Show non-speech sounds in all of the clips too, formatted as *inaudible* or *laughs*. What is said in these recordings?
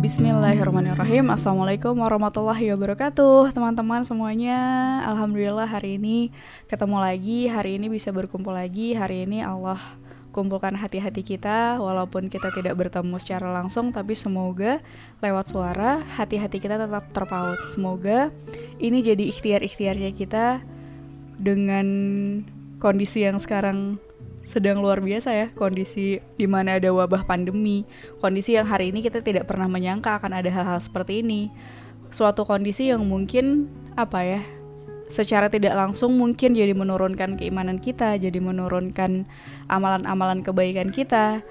Bismillahirrahmanirrahim. Assalamualaikum warahmatullahi wabarakatuh Teman-teman semuanya. Alhamdulillah hari ini ketemu lagi Hari ini bisa berkumpul lagi. Hari ini Allah kumpulkan hati-hati kita Walaupun kita tidak bertemu secara langsung Tapi semoga lewat suara Hati-hati kita tetap terpaut. Semoga ini jadi ikhtiar-ikhtiarnya kita Dengan kondisi yang sekarang sedang luar biasa ya kondisi di mana ada wabah pandemi. Kondisi yang hari ini kita tidak pernah menyangka akan ada hal-hal seperti ini. Suatu kondisi yang mungkin apa ya secara tidak langsung mungkin jadi menurunkan keimanan kita jadi menurunkan amalan-amalan kebaikan kita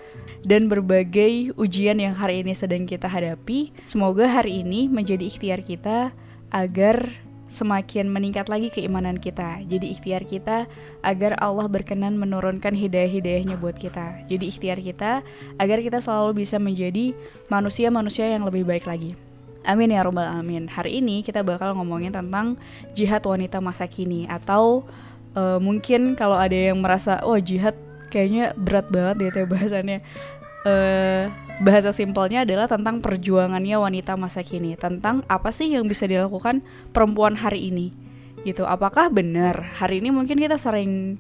dan berbagai ujian yang hari ini sedang kita hadapi. Semoga hari ini menjadi ikhtiar kita agar semakin meningkat lagi keimanan kita. Jadi ikhtiar kita agar Allah berkenan menurunkan hidayah-hidayahnya buat kita. Jadi ikhtiar kita agar kita selalu bisa menjadi manusia-manusia yang lebih baik lagi. Amin ya robbal alamin. Hari ini kita bakal ngomongin tentang jihad wanita masa kini atau uh, mungkin kalau ada yang merasa oh jihad kayaknya berat banget ya bahasannya. Uh, bahasa simpelnya adalah tentang perjuangannya wanita masa kini, tentang apa sih yang bisa dilakukan perempuan hari ini. Gitu. Apakah benar hari ini mungkin kita sering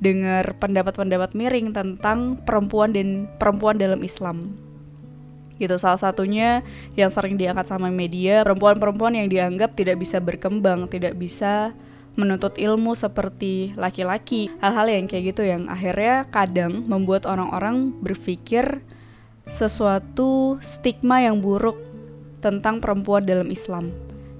dengar pendapat-pendapat miring tentang perempuan dan perempuan dalam Islam. Gitu salah satunya yang sering diangkat sama media, perempuan-perempuan yang dianggap tidak bisa berkembang, tidak bisa menuntut ilmu seperti laki-laki. Hal-hal yang kayak gitu yang akhirnya kadang membuat orang-orang berpikir sesuatu stigma yang buruk tentang perempuan dalam Islam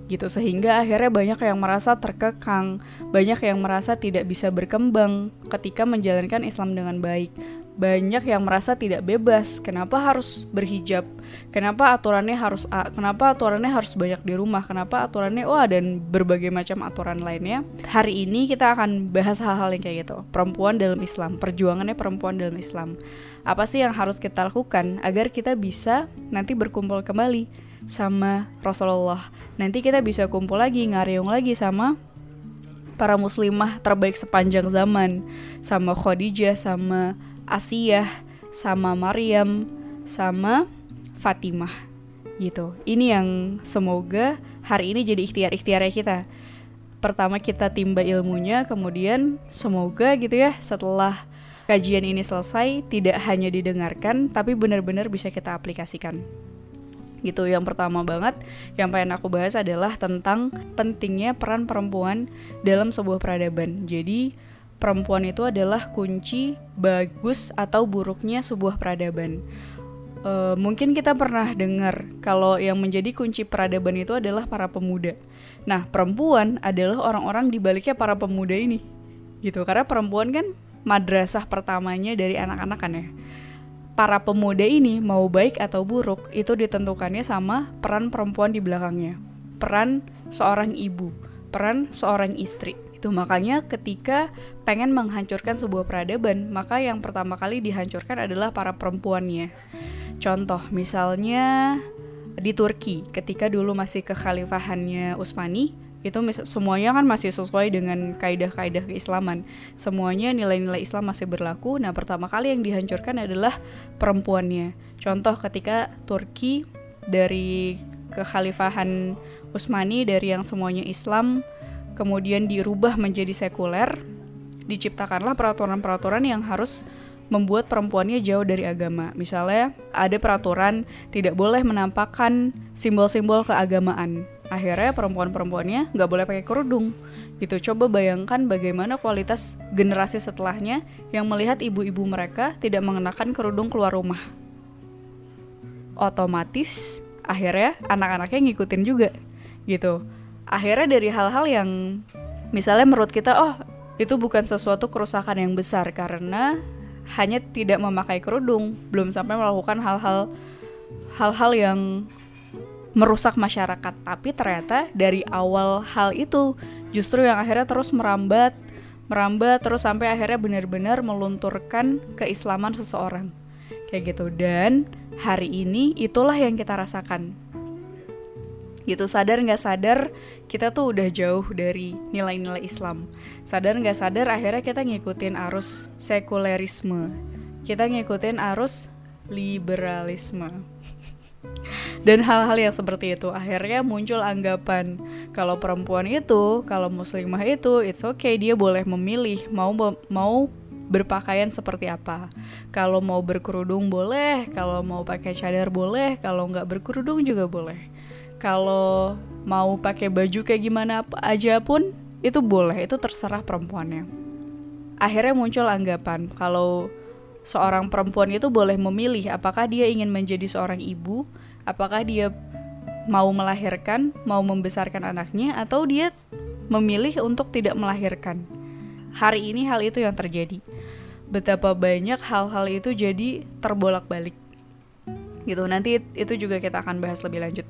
gitu sehingga akhirnya banyak yang merasa terkekang, banyak yang merasa tidak bisa berkembang ketika menjalankan Islam dengan baik. Banyak yang merasa tidak bebas. Kenapa harus berhijab? Kenapa aturannya harus A? Kenapa aturannya harus banyak di rumah? Kenapa aturannya wah dan berbagai macam aturan lainnya? Hari ini kita akan bahas hal-hal yang kayak gitu. Perempuan dalam Islam, perjuangannya perempuan dalam Islam. Apa sih yang harus kita lakukan agar kita bisa nanti berkumpul kembali sama Rasulullah? Nanti kita bisa kumpul lagi, ngariung lagi sama para muslimah terbaik sepanjang zaman, sama Khadijah, sama Asiyah, sama Maryam, sama Fatimah gitu. Ini yang semoga hari ini jadi ikhtiar-ikhtiarnya kita. Pertama kita timba ilmunya, kemudian semoga gitu ya setelah kajian ini selesai tidak hanya didengarkan tapi benar-benar bisa kita aplikasikan. Gitu yang pertama banget yang pengen aku bahas adalah tentang pentingnya peran perempuan dalam sebuah peradaban. Jadi perempuan itu adalah kunci bagus atau buruknya sebuah peradaban. Uh, mungkin kita pernah dengar kalau yang menjadi kunci peradaban itu adalah para pemuda. Nah, perempuan adalah orang-orang di baliknya para pemuda ini. Gitu, karena perempuan kan madrasah pertamanya dari anak-anak kan ya. Para pemuda ini mau baik atau buruk itu ditentukannya sama peran perempuan di belakangnya. Peran seorang ibu, peran seorang istri itu makanya ketika pengen menghancurkan sebuah peradaban maka yang pertama kali dihancurkan adalah para perempuannya. Contoh misalnya di Turki ketika dulu masih kekhalifahannya Utsmani itu semuanya kan masih sesuai dengan kaidah-kaidah keislaman. Semuanya nilai-nilai Islam masih berlaku. Nah pertama kali yang dihancurkan adalah perempuannya. Contoh ketika Turki dari kekhalifahan Utsmani dari yang semuanya Islam kemudian dirubah menjadi sekuler, diciptakanlah peraturan-peraturan yang harus membuat perempuannya jauh dari agama. Misalnya, ada peraturan tidak boleh menampakkan simbol-simbol keagamaan. Akhirnya perempuan-perempuannya nggak boleh pakai kerudung. Gitu, coba bayangkan bagaimana kualitas generasi setelahnya yang melihat ibu-ibu mereka tidak mengenakan kerudung keluar rumah. Otomatis, akhirnya anak-anaknya ngikutin juga. Gitu akhirnya dari hal-hal yang misalnya menurut kita oh itu bukan sesuatu kerusakan yang besar karena hanya tidak memakai kerudung belum sampai melakukan hal-hal hal-hal yang merusak masyarakat. Tapi ternyata dari awal hal itu justru yang akhirnya terus merambat merambat terus sampai akhirnya benar-benar melunturkan keislaman seseorang. Kayak gitu. Dan hari ini itulah yang kita rasakan. Gitu sadar nggak sadar kita tuh udah jauh dari nilai-nilai Islam. Sadar nggak sadar akhirnya kita ngikutin arus sekulerisme. Kita ngikutin arus liberalisme. Dan hal-hal yang seperti itu akhirnya muncul anggapan kalau perempuan itu kalau muslimah itu it's okay dia boleh memilih mau mau berpakaian seperti apa. Kalau mau berkerudung boleh kalau mau pakai cadar boleh kalau nggak berkerudung juga boleh. Kalau mau pakai baju kayak gimana aja pun itu boleh itu terserah perempuannya akhirnya muncul anggapan kalau seorang perempuan itu boleh memilih apakah dia ingin menjadi seorang ibu apakah dia mau melahirkan, mau membesarkan anaknya, atau dia memilih untuk tidak melahirkan. Hari ini hal itu yang terjadi. Betapa banyak hal-hal itu jadi terbolak-balik. Gitu, nanti itu juga kita akan bahas lebih lanjut.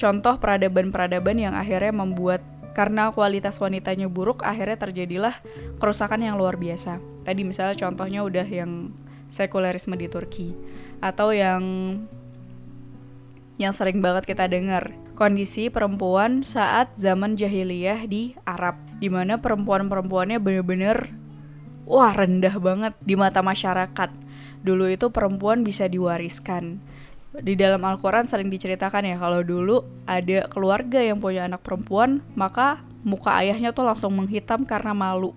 Contoh peradaban-peradaban yang akhirnya membuat karena kualitas wanitanya buruk, akhirnya terjadilah kerusakan yang luar biasa. Tadi misalnya contohnya udah yang sekulerisme di Turki atau yang yang sering banget kita dengar. Kondisi perempuan saat zaman jahiliyah di Arab, di mana perempuan-perempuannya bener-bener wah rendah banget di mata masyarakat. Dulu itu perempuan bisa diwariskan. Di dalam Al-Quran sering diceritakan ya kalau dulu ada keluarga yang punya anak perempuan, maka muka ayahnya tuh langsung menghitam karena malu.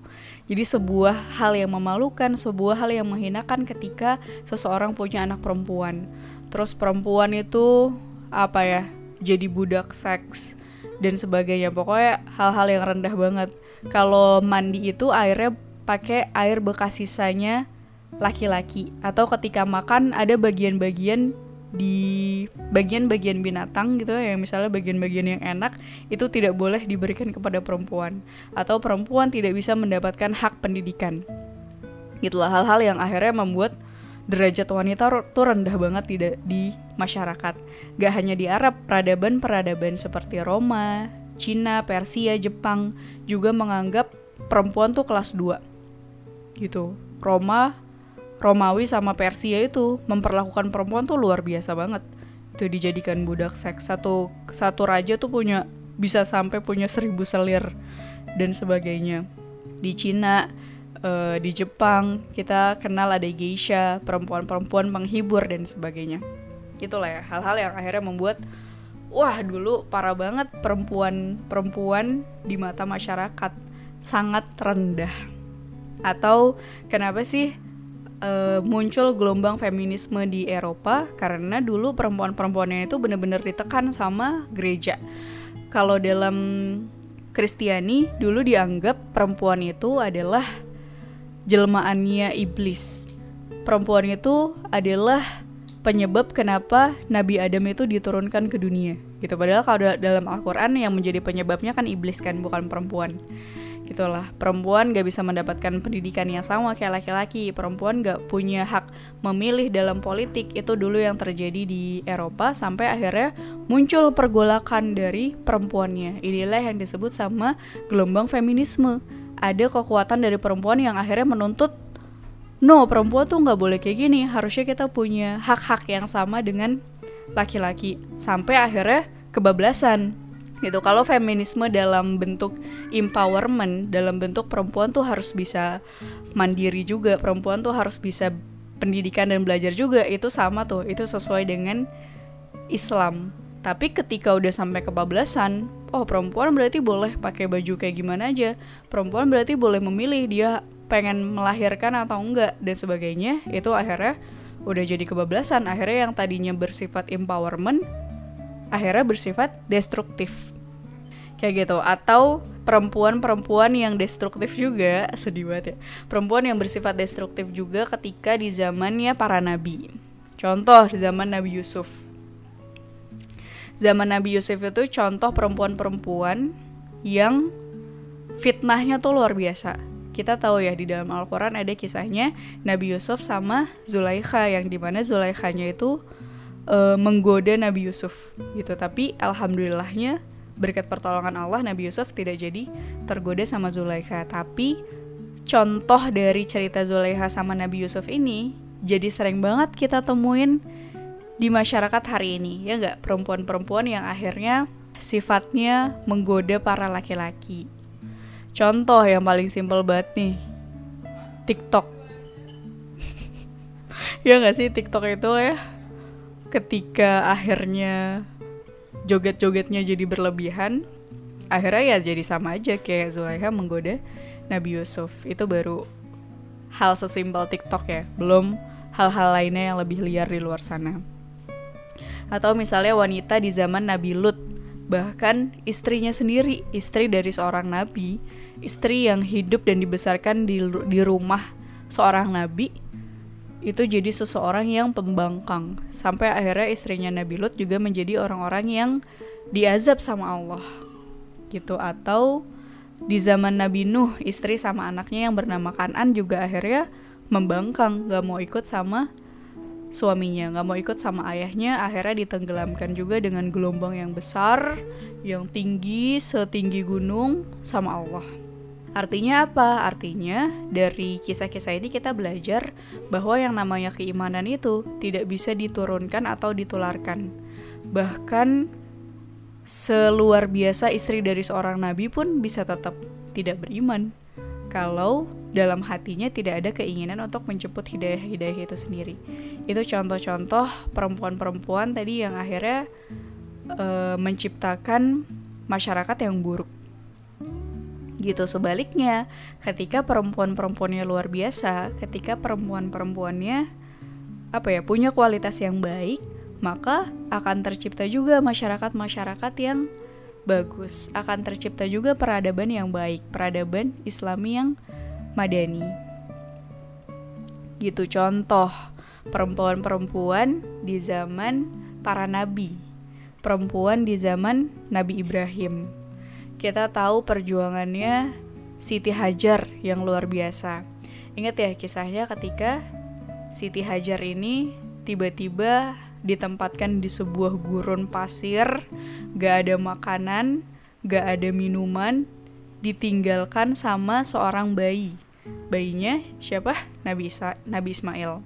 Jadi sebuah hal yang memalukan, sebuah hal yang menghinakan ketika seseorang punya anak perempuan. Terus perempuan itu apa ya jadi budak seks dan sebagainya pokoknya hal-hal yang rendah banget kalau mandi itu airnya pakai air bekas sisanya laki-laki atau ketika makan ada bagian-bagian di bagian-bagian binatang gitu ya misalnya bagian-bagian yang enak itu tidak boleh diberikan kepada perempuan atau perempuan tidak bisa mendapatkan hak pendidikan itulah hal-hal yang akhirnya membuat derajat wanita tuh rendah banget tidak di masyarakat. Gak hanya di Arab, peradaban-peradaban seperti Roma, Cina, Persia, Jepang juga menganggap perempuan tuh kelas 2. Gitu. Roma, Romawi sama Persia itu memperlakukan perempuan tuh luar biasa banget. Itu dijadikan budak seks. Satu satu raja tuh punya bisa sampai punya seribu selir dan sebagainya. Di Cina uh, di Jepang kita kenal ada geisha, perempuan-perempuan penghibur dan sebagainya. Itulah ya hal-hal yang akhirnya membuat wah dulu parah banget perempuan-perempuan di mata masyarakat sangat rendah. Atau kenapa sih uh, muncul gelombang feminisme di Eropa karena dulu perempuan-perempuannya itu benar-benar ditekan sama gereja. Kalau dalam Kristiani dulu dianggap perempuan itu adalah jelmaannya iblis. Perempuan itu adalah penyebab kenapa Nabi Adam itu diturunkan ke dunia. Gitu. Padahal kalau dalam Al-Quran yang menjadi penyebabnya kan iblis kan, bukan perempuan. Gitulah, perempuan gak bisa mendapatkan pendidikan yang sama kayak laki-laki. Perempuan gak punya hak memilih dalam politik. Itu dulu yang terjadi di Eropa sampai akhirnya muncul pergolakan dari perempuannya. Inilah yang disebut sama gelombang feminisme ada kekuatan dari perempuan yang akhirnya menuntut no perempuan tuh nggak boleh kayak gini harusnya kita punya hak-hak yang sama dengan laki-laki sampai akhirnya kebablasan gitu. Kalau feminisme dalam bentuk empowerment dalam bentuk perempuan tuh harus bisa mandiri juga perempuan tuh harus bisa pendidikan dan belajar juga. Itu sama tuh itu sesuai dengan Islam. Tapi ketika udah sampai kebablasan oh perempuan berarti boleh pakai baju kayak gimana aja. Perempuan berarti boleh memilih dia pengen melahirkan atau enggak dan sebagainya. Itu akhirnya udah jadi kebablasan. Akhirnya yang tadinya bersifat empowerment akhirnya bersifat destruktif kayak gitu. Atau perempuan-perempuan yang destruktif juga. Sedih banget ya. Perempuan yang bersifat destruktif juga ketika di zamannya para nabi. Contoh di zaman Nabi Yusuf. Zaman Nabi Yusuf itu contoh perempuan-perempuan yang fitnahnya tuh luar biasa. Kita tahu ya di dalam Al-Quran ada kisahnya Nabi Yusuf sama Zulaikha yang di mana Zulaikhanya itu e, menggoda Nabi Yusuf gitu. Tapi alhamdulillahnya berkat pertolongan Allah Nabi Yusuf tidak jadi tergoda sama Zulaikha. Tapi contoh dari cerita Zulaikha sama Nabi Yusuf ini jadi sering banget kita temuin di masyarakat hari ini ya nggak? Perempuan-perempuan yang akhirnya sifatnya menggoda para laki-laki. Contoh yang paling simpel banget nih TikTok. *laughs* Ya nggak sih TikTok itu ya ketika akhirnya joget-jogetnya jadi berlebihan akhirnya ya jadi sama aja kayak Zulaiha menggoda Nabi Yusuf. Itu baru hal sesimpel TikTok ya belum hal-hal lainnya yang lebih liar di luar sana. Atau misalnya wanita di zaman Nabi Lut bahkan istrinya sendiri istri dari seorang nabi istri yang hidup dan dibesarkan di, di rumah seorang nabi itu jadi seseorang yang pembangkang. Sampai akhirnya istrinya Nabi Lut juga menjadi orang-orang yang diazab sama Allah. Gitu. Atau di zaman Nabi Nuh istri sama anaknya yang bernama Kanan juga akhirnya membangkang. Gak mau ikut sama suaminya nggak mau ikut sama ayahnya. Akhirnya ditenggelamkan juga dengan gelombang yang besar yang tinggi setinggi gunung sama Allah Artinya apa? Artinya dari kisah-kisah ini kita belajar bahwa yang namanya keimanan itu tidak bisa diturunkan atau ditularkan. Bahkan seluar biasa istri dari seorang nabi pun bisa tetap tidak beriman kalau dalam hatinya tidak ada keinginan untuk menjemput hidayah-hidayah itu sendiri. Itu contoh-contoh perempuan-perempuan tadi yang akhirnya e, menciptakan masyarakat yang buruk gitu sebaliknya. Ketika perempuan-perempuannya luar biasa ketika perempuan-perempuannya apa ya punya kualitas yang baik maka akan tercipta juga masyarakat-masyarakat yang bagus. Akan tercipta juga peradaban yang baik peradaban islami yang madani. Gitu contoh perempuan-perempuan di zaman para nabi. Perempuan di zaman Nabi Ibrahim kita tahu perjuangannya Siti Hajar yang luar biasa. Ingat ya kisahnya ketika Siti Hajar ini tiba-tiba ditempatkan di sebuah gurun pasir, gak ada makanan, gak ada minuman, ditinggalkan sama seorang bayi. Bayinya siapa? Nabi, Isa, Nabi Ismail.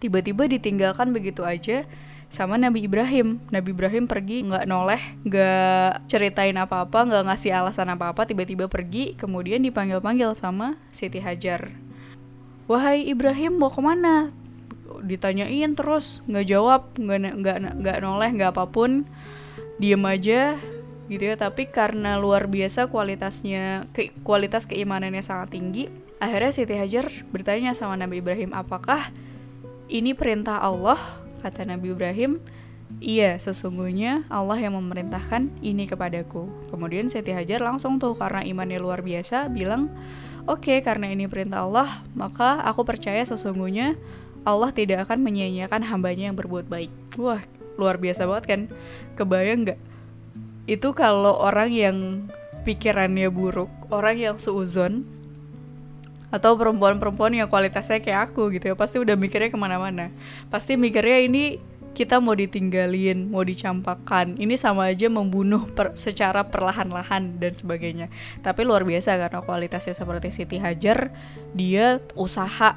Tiba-tiba ditinggalkan begitu aja sama Nabi Ibrahim. Nabi Ibrahim pergi nggak noleh, nggak ceritain apa-apa, nggak ngasih alasan apa-apa, tiba-tiba pergi, kemudian dipanggil-panggil sama Siti Hajar. Wahai Ibrahim mau ke mana? Ditanyain terus, nggak jawab, nggak nggak nggak noleh, nggak apa pun, diem aja gitu ya. Tapi karena luar biasa kualitasnya, ke, kualitas keimanannya sangat tinggi, akhirnya Siti Hajar bertanya sama Nabi Ibrahim, apakah ini perintah Allah Kata Nabi Ibrahim, Iya, sesungguhnya Allah yang memerintahkan ini kepadaku. Kemudian Siti Hajar langsung tuh karena imannya luar biasa bilang, Oke, okay, karena ini perintah Allah, maka aku percaya sesungguhnya Allah tidak akan menyia-nyiakan hambanya yang berbuat baik. Wah, luar biasa banget kan? Kebayang nggak? Itu kalau orang yang pikirannya buruk, orang yang seuzon, atau perempuan-perempuan yang kualitasnya kayak aku gitu ya pasti udah mikirnya ke mana-mana pasti mikirnya ini kita mau ditinggalin, mau dicampakkan. Ini sama aja membunuh per, secara perlahan-lahan dan sebagainya. Tapi luar biasa karena kualitasnya seperti Siti Hajar, dia usaha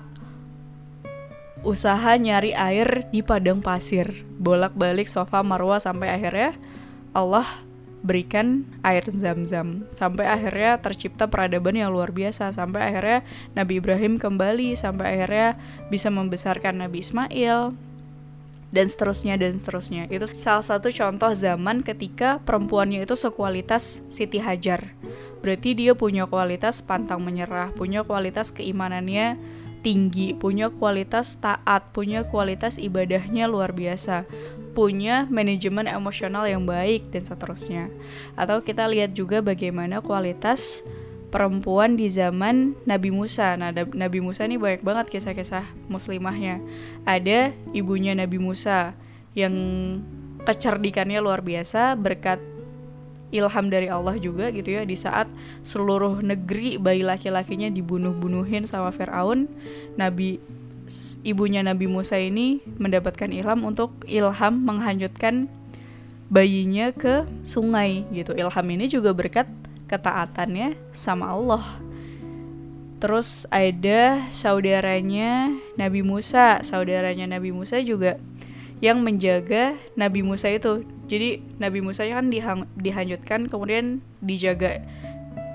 usaha nyari air di padang pasir, bolak-balik sofa marwah sampai akhirnya Allah berikan air zam-zam. Sampai akhirnya tercipta peradaban yang luar biasa. Sampai akhirnya Nabi Ibrahim kembali. Sampai akhirnya bisa membesarkan Nabi Ismail. Dan seterusnya dan seterusnya. Itu salah satu contoh zaman ketika perempuannya itu sekualitas Siti Hajar. Berarti dia punya kualitas pantang menyerah punya kualitas keimanannya tinggi punya kualitas taat punya kualitas ibadahnya luar biasa punya manajemen emosional yang baik dan seterusnya. Atau kita lihat juga bagaimana kualitas perempuan di zaman Nabi Musa. Nah, Nabi Musa ini banyak banget kisah-kisah muslimahnya. Ada ibunya Nabi Musa yang kecerdikannya luar biasa berkat ilham dari Allah juga gitu ya di saat seluruh negeri bayi laki-lakinya dibunuh-bunuhin sama Firaun Nabi ibunya Nabi Musa ini mendapatkan ilham untuk ilham menghanyutkan bayinya ke sungai gitu. Ilham ini juga berkat ketaatannya sama Allah. Terus ada saudaranya Nabi Musa, saudaranya Nabi Musa juga yang menjaga Nabi Musa itu. Jadi Nabi Musa kan dihang, dihanyutkan kemudian dijaga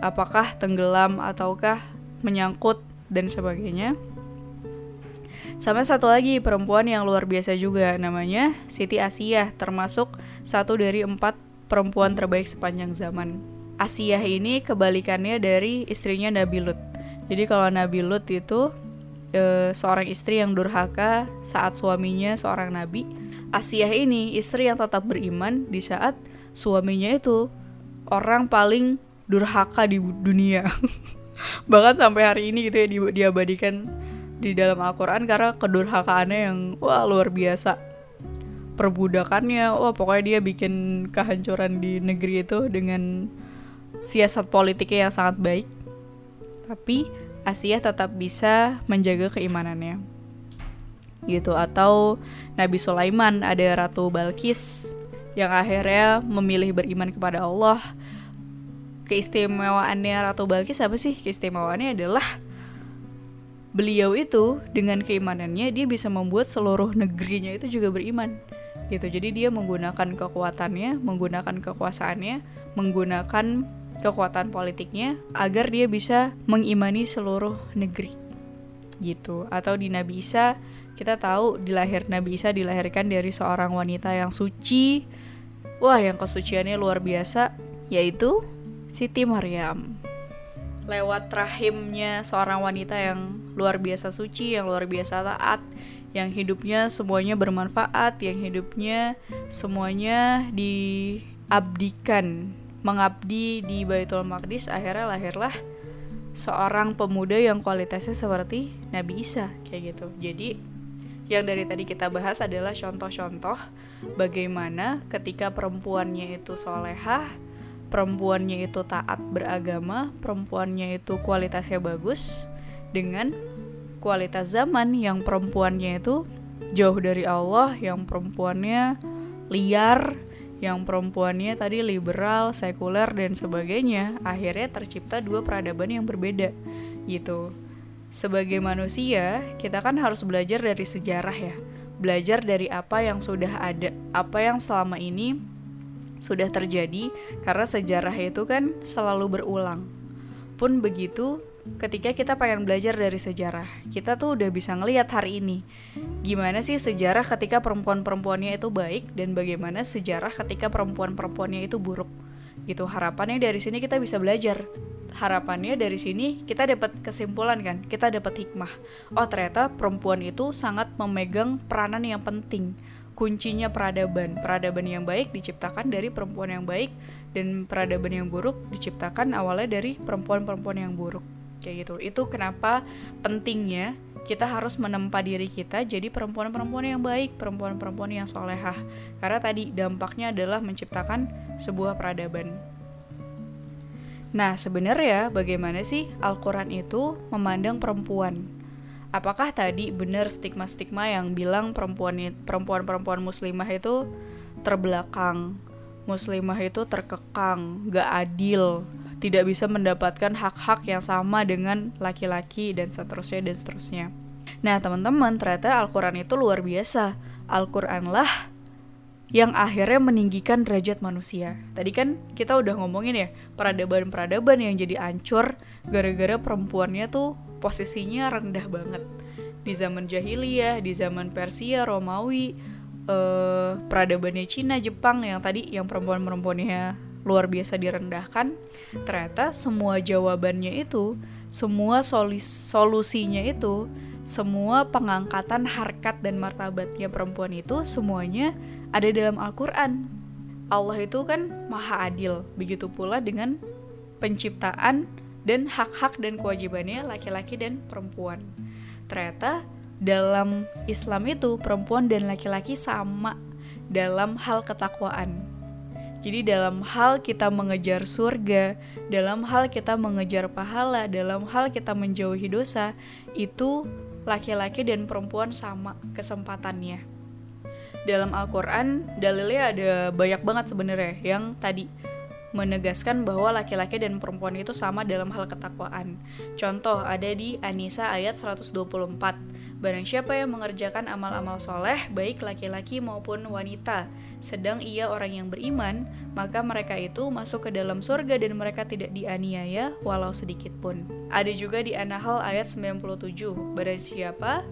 apakah tenggelam ataukah menyangkut dan sebagainya Sama satu lagi perempuan yang luar biasa juga namanya Siti Asiyah termasuk satu dari empat perempuan terbaik sepanjang zaman. Asiyah ini kebalikannya dari istrinya Nabi Lut. Jadi kalau Nabi Lut itu e, seorang istri yang durhaka saat suaminya seorang nabi. Asiyah ini istri yang tetap beriman di saat suaminya itu orang paling durhaka di dunia. *laughs* Bahkan sampai hari ini gitu ya di, diabadikan di dalam Al-Quran karena kedurhakaannya yang wah luar biasa perbudakannya wah pokoknya dia bikin kehancuran di negeri itu dengan siasat politiknya yang sangat baik tapi Asia tetap bisa menjaga keimanannya. Gitu. Atau Nabi Sulaiman ada Ratu Balkis yang akhirnya memilih beriman kepada Allah. Keistimewaannya Ratu Balkis apa sih? Keistimewaannya adalah beliau itu dengan keimanannya dia bisa membuat seluruh negerinya itu juga beriman. Gitu. Jadi dia menggunakan kekuatannya menggunakan kekuasaannya menggunakan kekuatan politiknya agar dia bisa mengimani seluruh negeri. Gitu. Atau di Nabi Isa kita tahu dilahir Nabi Isa dilahirkan dari seorang wanita yang suci. Wah yang kesuciannya luar biasa yaitu Siti Maryam. Lewat rahimnya seorang wanita yang luar biasa suci, yang luar biasa taat, yang hidupnya semuanya bermanfaat, yang hidupnya semuanya diabdikan, mengabdi di Baitul Maqdis, akhirnya lahirlah seorang pemuda yang kualitasnya seperti Nabi Isa kayak gitu. Jadi yang dari tadi kita bahas adalah contoh-contoh bagaimana ketika perempuannya itu solehah, perempuannya itu taat beragama, perempuannya itu kualitasnya bagus dengan kualitas zaman yang perempuannya itu jauh dari Allah, yang perempuannya liar, yang perempuannya tadi liberal, sekuler dan sebagainya. Akhirnya tercipta dua peradaban yang berbeda gitu. Sebagai manusia, kita kan harus belajar dari sejarah ya. Belajar dari apa yang sudah ada, apa yang selama ini sudah terjadi karena sejarah itu kan selalu berulang. Pun begitu, ketika kita pengen belajar dari sejarah, kita tuh udah bisa ngelihat hari ini gimana sih sejarah ketika perempuan-perempuannya itu baik dan bagaimana sejarah ketika perempuan-perempuannya itu buruk. Gitu harapannya dari sini kita bisa belajar. Harapannya dari sini kita dapat kesimpulan kan, kita dapat hikmah. Oh ternyata perempuan itu sangat memegang peranan yang penting kuncinya peradaban. Peradaban yang baik diciptakan dari perempuan yang baik dan peradaban yang buruk diciptakan awalnya dari perempuan-perempuan yang buruk. Kayak gitu. Itu kenapa pentingnya kita harus menempa diri kita jadi perempuan-perempuan yang baik, perempuan-perempuan yang solehah. Karena tadi dampaknya adalah menciptakan sebuah peradaban. Nah, sebenarnya bagaimana sih Al-Quran itu memandang perempuan? apakah tadi benar stigma-stigma yang bilang perempuan perempuan-perempuan muslimah itu terbelakang, muslimah itu terkekang, gak adil, tidak bisa mendapatkan hak-hak yang sama dengan laki-laki dan seterusnya dan seterusnya. Nah teman-teman ternyata Al-Quran itu luar biasa. Al-Quran lah yang akhirnya meninggikan derajat manusia. Tadi kan kita udah ngomongin ya peradaban-peradaban yang jadi ancur gara-gara perempuannya tuh posisinya rendah banget di zaman jahiliyah, di zaman Persia, Romawi, eh, peradabannya Cina, Jepang yang tadi yang perempuan-perempuannya luar biasa direndahkan, ternyata semua jawabannya itu, semua solusinya itu, semua pengangkatan harkat dan martabatnya perempuan itu semuanya ada dalam Al-Quran. Allah itu kan maha adil, begitu pula dengan penciptaan dan hak-hak dan kewajibannya laki-laki dan perempuan. Ternyata dalam Islam itu perempuan dan laki-laki sama dalam hal ketakwaan. Jadi dalam hal kita mengejar surga, dalam hal kita mengejar pahala, dalam hal kita menjauhi dosa, itu laki-laki dan perempuan sama kesempatannya. Dalam Al-Qur'an dalilnya ada banyak banget sebenarnya yang tadi menegaskan bahwa laki-laki dan perempuan itu sama dalam hal ketakwaan. Contoh ada di Anisa ayat 124. Barang siapa yang mengerjakan amal-amal soleh, baik laki-laki maupun wanita, sedang ia orang yang beriman, maka mereka itu masuk ke dalam surga dan mereka tidak dianiaya walau sedikit pun. Ada juga di An-Nahl ayat 97. Barang siapa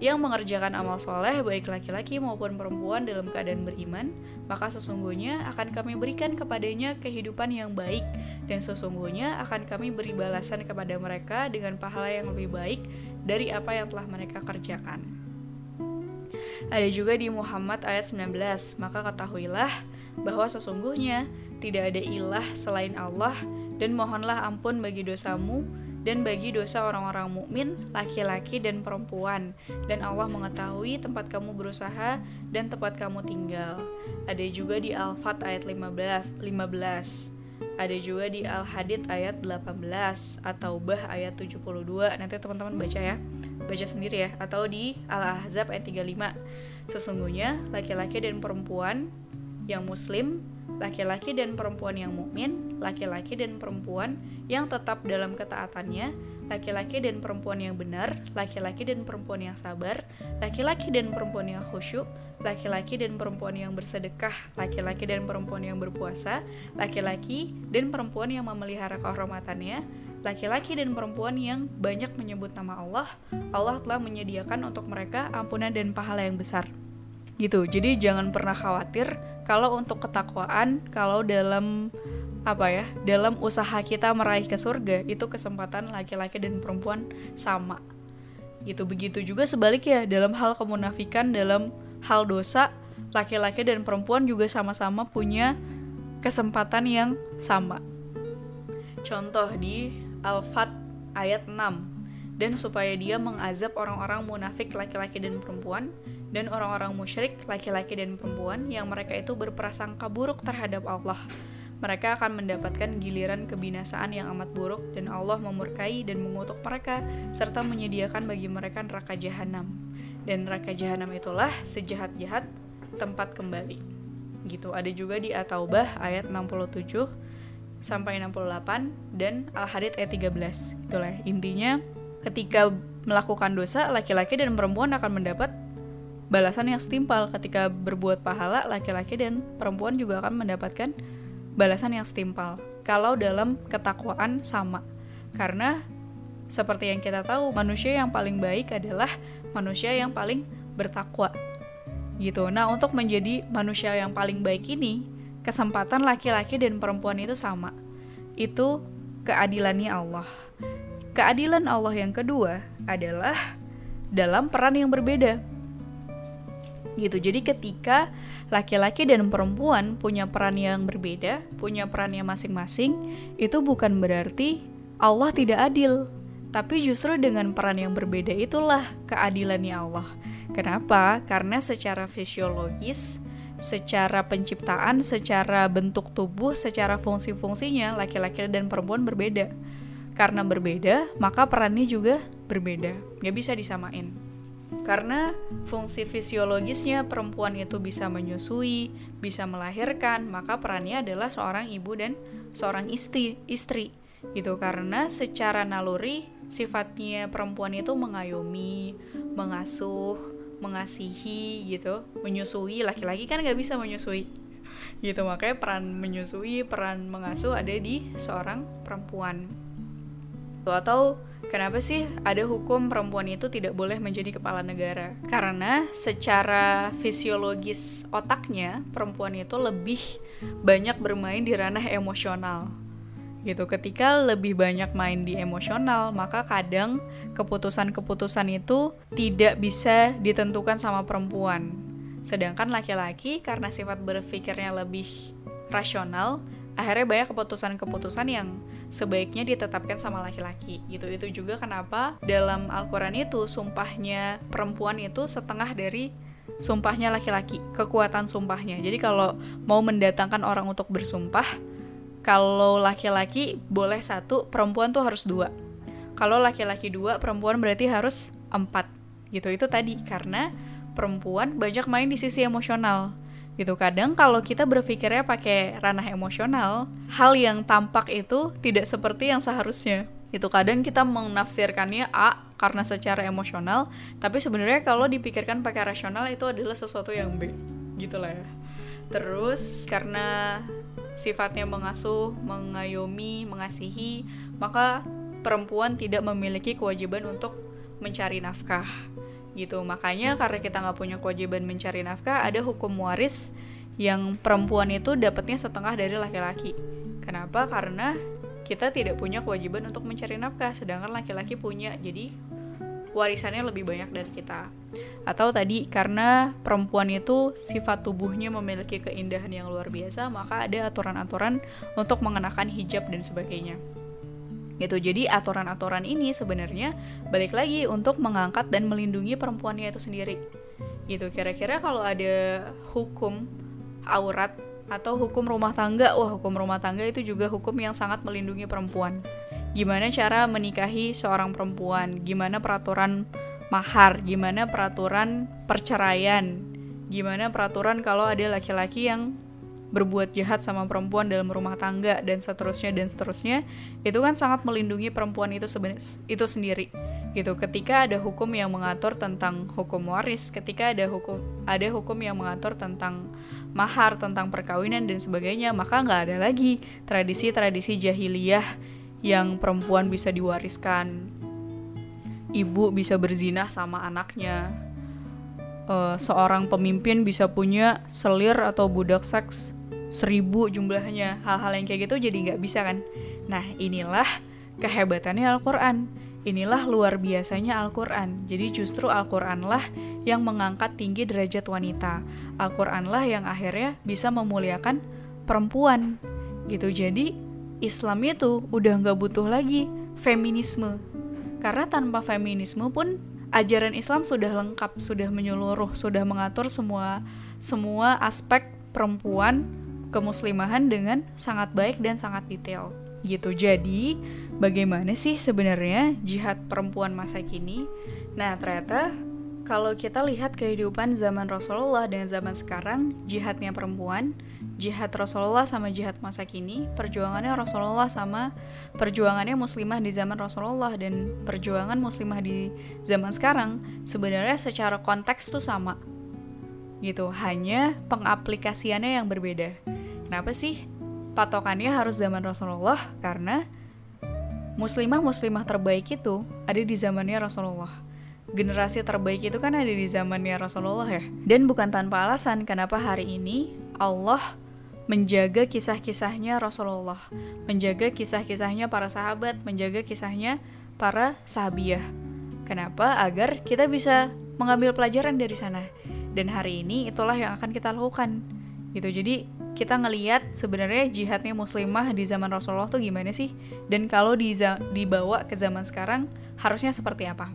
yang mengerjakan amal soleh baik laki-laki maupun perempuan dalam keadaan beriman, maka sesungguhnya akan kami berikan kepadanya kehidupan yang baik dan sesungguhnya akan kami beri balasan kepada mereka dengan pahala yang lebih baik dari apa yang telah mereka kerjakan. Ada juga di Muhammad ayat 19, maka ketahuilah bahwa sesungguhnya tidak ada ilah selain Allah dan mohonlah ampun bagi dosamu dan bagi dosa orang-orang mukmin laki-laki dan perempuan dan Allah mengetahui tempat kamu berusaha dan tempat kamu tinggal. Ada juga di Al-Fat ayat 15 15. Ada juga di Al-Hadid ayat 18 atau Bah ayat 72. Nanti teman-teman baca ya. Baca sendiri ya atau di Al-Ahzab ayat 35. Sesungguhnya laki-laki dan perempuan yang muslim laki-laki dan perempuan yang mukmin, laki-laki dan perempuan yang tetap dalam ketaatannya, laki-laki dan perempuan yang benar, laki-laki dan perempuan yang sabar, laki-laki dan perempuan yang khusyuk, laki-laki dan perempuan yang bersedekah, laki-laki dan perempuan yang berpuasa, laki-laki dan perempuan yang memelihara kehormatannya, laki-laki dan perempuan yang banyak menyebut nama Allah, Allah telah menyediakan untuk mereka ampunan dan pahala yang besar. Gitu. Jadi jangan pernah khawatir kalau untuk ketakwaan kalau dalam apa ya dalam usaha kita meraih ke surga itu kesempatan laki-laki dan perempuan sama. Gitu begitu juga sebaliknya dalam hal kemunafikan dalam hal dosa laki-laki dan perempuan juga sama-sama punya kesempatan yang sama. Contoh di Al-Fat ayat 6 dan supaya dia mengazab orang-orang munafik laki-laki dan perempuan dan orang-orang musyrik, laki-laki dan perempuan yang mereka itu berprasangka buruk terhadap Allah. Mereka akan mendapatkan giliran kebinasaan yang amat buruk dan Allah memurkai dan mengutuk mereka serta menyediakan bagi mereka neraka jahanam. Dan neraka jahanam itulah sejahat-jahat tempat kembali. Gitu. Ada juga di At-Taubah ayat 67 sampai 68 dan Al-Hadid ayat 13. Itulah intinya ketika melakukan dosa laki-laki dan perempuan akan mendapat balasan yang setimpal. Ketika berbuat pahala laki-laki dan perempuan juga akan mendapatkan balasan yang setimpal. Kalau dalam ketakwaan sama. Karena seperti yang kita tahu manusia yang paling baik adalah manusia yang paling bertakwa. Gitu. Nah untuk menjadi manusia yang paling baik ini kesempatan laki-laki dan perempuan itu sama. Itu keadilannya Allah keadilan Allah yang kedua adalah dalam peran yang berbeda gitu. Jadi ketika laki-laki dan perempuan punya peran yang berbeda, punya perannya masing-masing, itu bukan berarti Allah tidak adil. Tapi justru dengan peran yang berbeda itulah keadilannya Allah. Kenapa? Karena secara fisiologis, secara penciptaan, secara bentuk tubuh, secara fungsi-fungsinya laki-laki dan perempuan berbeda. Karena berbeda, maka perannya juga berbeda. Gak bisa disamain. Karena fungsi fisiologisnya perempuan itu bisa menyusui, bisa melahirkan, maka perannya adalah seorang ibu dan seorang istri, istri. Gitu karena secara naluri sifatnya perempuan itu mengayomi, mengasuh, mengasihi gitu, menyusui. Laki-laki kan nggak bisa menyusui. Gitu makanya peran menyusui, peran mengasuh ada di seorang perempuan. Atau Kenapa sih ada hukum perempuan itu tidak boleh menjadi kepala negara? Karena secara fisiologis otaknya, perempuan itu lebih banyak bermain di ranah emosional. Gitu, ketika lebih banyak main di emosional, maka kadang keputusan-keputusan itu tidak bisa ditentukan sama perempuan. Sedangkan laki-laki karena sifat berpikirnya lebih rasional, akhirnya banyak keputusan-keputusan yang sebaiknya ditetapkan sama laki-laki gitu. Itu juga kenapa dalam Al-Quran itu sumpahnya perempuan itu setengah dari sumpahnya laki-laki kekuatan sumpahnya. Jadi kalau mau mendatangkan orang untuk bersumpah kalau laki-laki boleh satu perempuan tuh harus dua. Kalau laki-laki dua perempuan berarti harus empat gitu. Itu tadi karena perempuan banyak main di sisi emosional gitu. Kadang kalau kita berpikirnya pakai ranah emosional hal yang tampak itu tidak seperti yang seharusnya. Itu kadang kita menafsirkannya A karena secara emosional tapi sebenarnya kalau dipikirkan pakai rasional itu adalah sesuatu yang B. Gitu lah ya. Terus karena sifatnya mengasuh mengayomi mengasihi maka perempuan tidak memiliki kewajiban untuk mencari nafkah gitu. Makanya karena kita nggak punya kewajiban mencari nafkah ada hukum waris yang perempuan itu dapatnya setengah dari laki-laki. Kenapa? Karena kita tidak punya kewajiban untuk mencari nafkah sedangkan laki-laki punya. Jadi warisannya lebih banyak dari kita. Atau tadi karena perempuan itu sifat tubuhnya memiliki keindahan yang luar biasa maka ada aturan-aturan untuk mengenakan hijab dan sebagainya gitu. Jadi aturan-aturan ini sebenarnya balik lagi untuk mengangkat dan melindungi perempuannya itu sendiri. Gitu. Kira-kira kalau ada hukum aurat atau hukum rumah tangga wah hukum rumah tangga itu juga hukum yang sangat melindungi perempuan. Gimana cara menikahi seorang perempuan? Gimana peraturan mahar? Gimana peraturan perceraian? Gimana peraturan kalau ada laki-laki yang berbuat jahat sama perempuan dalam rumah tangga dan seterusnya dan seterusnya itu kan sangat melindungi perempuan itu itu sendiri. Gitu. Ketika ada hukum yang mengatur tentang hukum waris ketika ada hukum ada hukum yang mengatur tentang mahar tentang perkawinan dan sebagainya maka nggak ada lagi tradisi-tradisi jahiliyah yang perempuan bisa diwariskan. Ibu bisa berzinah sama anaknya. Uh, seorang pemimpin bisa punya selir atau budak seks seribu jumlahnya hal-hal yang kayak gitu jadi nggak bisa kan? Nah inilah kehebatannya Al-Quran. Inilah luar biasanya Al-Quran. Jadi justru Al-Quran lah yang mengangkat tinggi derajat wanita. Al-Quran lah yang akhirnya bisa memuliakan perempuan. Gitu. Jadi Islam itu udah nggak butuh lagi feminisme. Karena tanpa feminisme pun ajaran Islam sudah lengkap sudah menyeluruh sudah mengatur semua semua aspek perempuan kemuslimahan dengan sangat baik dan sangat detail gitu. Jadi, bagaimana sih sebenarnya jihad perempuan masa kini? Nah, ternyata kalau kita lihat kehidupan zaman Rasulullah dan zaman sekarang, jihadnya perempuan, jihad Rasulullah sama jihad masa kini, perjuangannya Rasulullah sama perjuangannya muslimah di zaman Rasulullah dan perjuangan muslimah di zaman sekarang sebenarnya secara konteks tuh sama. Gitu, hanya pengaplikasiannya yang berbeda. Kenapa sih patokannya harus zaman Rasulullah? Karena muslimah-muslimah terbaik itu ada di zamannya Rasulullah. Generasi terbaik itu kan ada di zamannya Rasulullah ya. Dan bukan tanpa alasan kenapa hari ini Allah menjaga kisah-kisahnya Rasulullah, menjaga kisah-kisahnya para sahabat, menjaga kisahnya para sahabiah. Kenapa? Agar kita bisa mengambil pelajaran dari sana. Dan hari ini itulah yang akan kita lakukan. Gitu. Jadi kita ngeliat sebenarnya jihadnya muslimah di zaman Rasulullah tuh gimana sih dan kalau di dibawa ke zaman sekarang harusnya seperti apa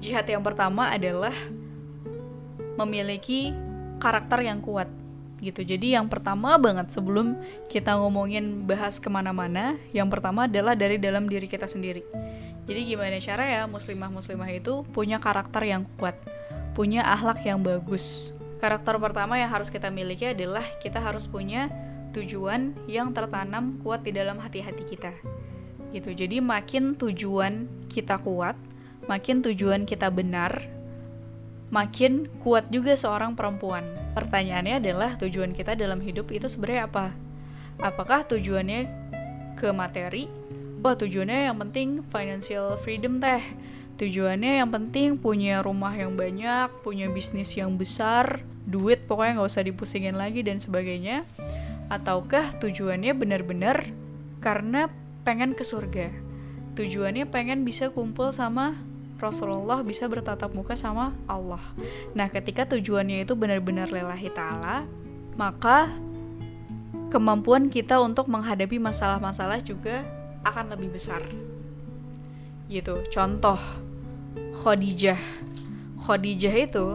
jihad yang pertama adalah memiliki karakter yang kuat gitu jadi yang pertama banget sebelum kita ngomongin bahas ke mana-mana yang pertama adalah dari dalam diri kita sendiri jadi gimana cara ya muslimah-muslimah itu punya karakter yang kuat punya akhlak yang bagus Karakter pertama yang harus kita miliki adalah kita harus punya tujuan yang tertanam kuat di dalam hati-hati kita. Gitu. Jadi makin tujuan kita kuat, makin tujuan kita benar, makin kuat juga seorang perempuan. Pertanyaannya adalah tujuan kita dalam hidup itu sebenarnya apa? Apakah tujuannya ke materi? Wah, tujuannya yang penting financial freedom teh tujuannya yang penting punya rumah yang banyak, punya bisnis yang besar, duit pokoknya nggak usah dipusingin lagi dan sebagainya. Ataukah tujuannya benar-benar karena pengen ke surga? Tujuannya pengen bisa kumpul sama Rasulullah bisa bertatap muka sama Allah. Nah, ketika tujuannya itu benar-benar lelahi ta'ala, maka kemampuan kita untuk menghadapi masalah-masalah juga akan lebih besar. Gitu. Contoh, Khadijah. Khadijah itu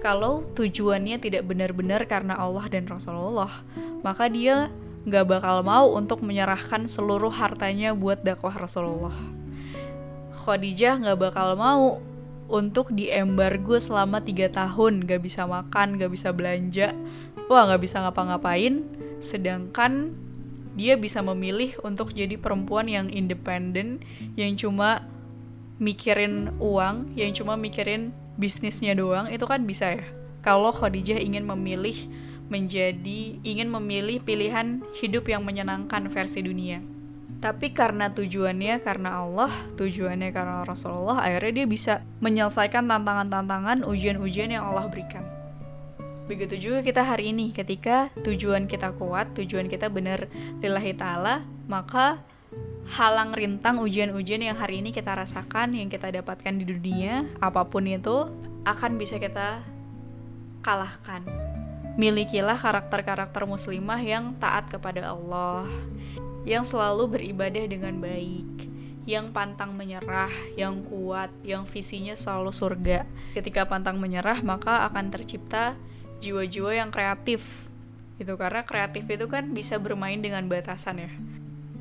kalau tujuannya tidak benar-benar karena Allah dan Rasulullah, maka dia nggak bakal mau untuk menyerahkan seluruh hartanya buat dakwah Rasulullah. Khadijah nggak bakal mau untuk diembargo selama tiga tahun, nggak bisa makan, nggak bisa belanja, wah nggak bisa ngapa-ngapain, sedangkan dia bisa memilih untuk jadi perempuan yang independen, yang cuma mikirin uang yang cuma mikirin bisnisnya doang itu kan bisa ya kalau Khadijah ingin memilih menjadi ingin memilih pilihan hidup yang menyenangkan versi dunia tapi karena tujuannya karena Allah, tujuannya karena Rasulullah, akhirnya dia bisa menyelesaikan tantangan-tantangan, ujian-ujian yang Allah berikan. Begitu juga kita hari ini, ketika tujuan kita kuat, tujuan kita benar lillahi ta'ala, maka halang rintang ujian-ujian yang hari ini kita rasakan, yang kita dapatkan di dunia, apa pun itu, akan bisa kita kalahkan. Milikilah karakter-karakter muslimah yang taat kepada Allah, yang selalu beribadah dengan baik, yang pantang menyerah, yang kuat, yang visinya selalu surga. Ketika pantang menyerah, maka akan tercipta jiwa-jiwa yang kreatif. Itu karena kreatif itu kan bisa bermain dengan batasan ya.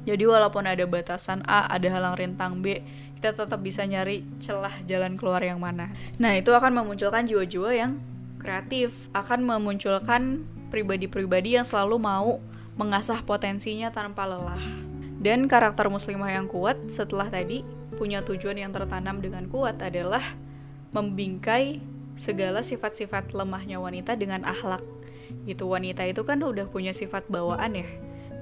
Jadi walaupun ada batasan A, ada halang rintang B, kita tetap bisa nyari celah jalan keluar yang mana. Nah, itu akan memunculkan jiwa-jiwa yang kreatif, akan memunculkan pribadi-pribadi yang selalu mau mengasah potensinya tanpa lelah. Dan karakter muslimah yang kuat setelah tadi punya tujuan yang tertanam dengan kuat adalah membingkai segala sifat-sifat lemahnya wanita dengan akhlak. Gitu wanita itu kan udah punya sifat bawaan ya.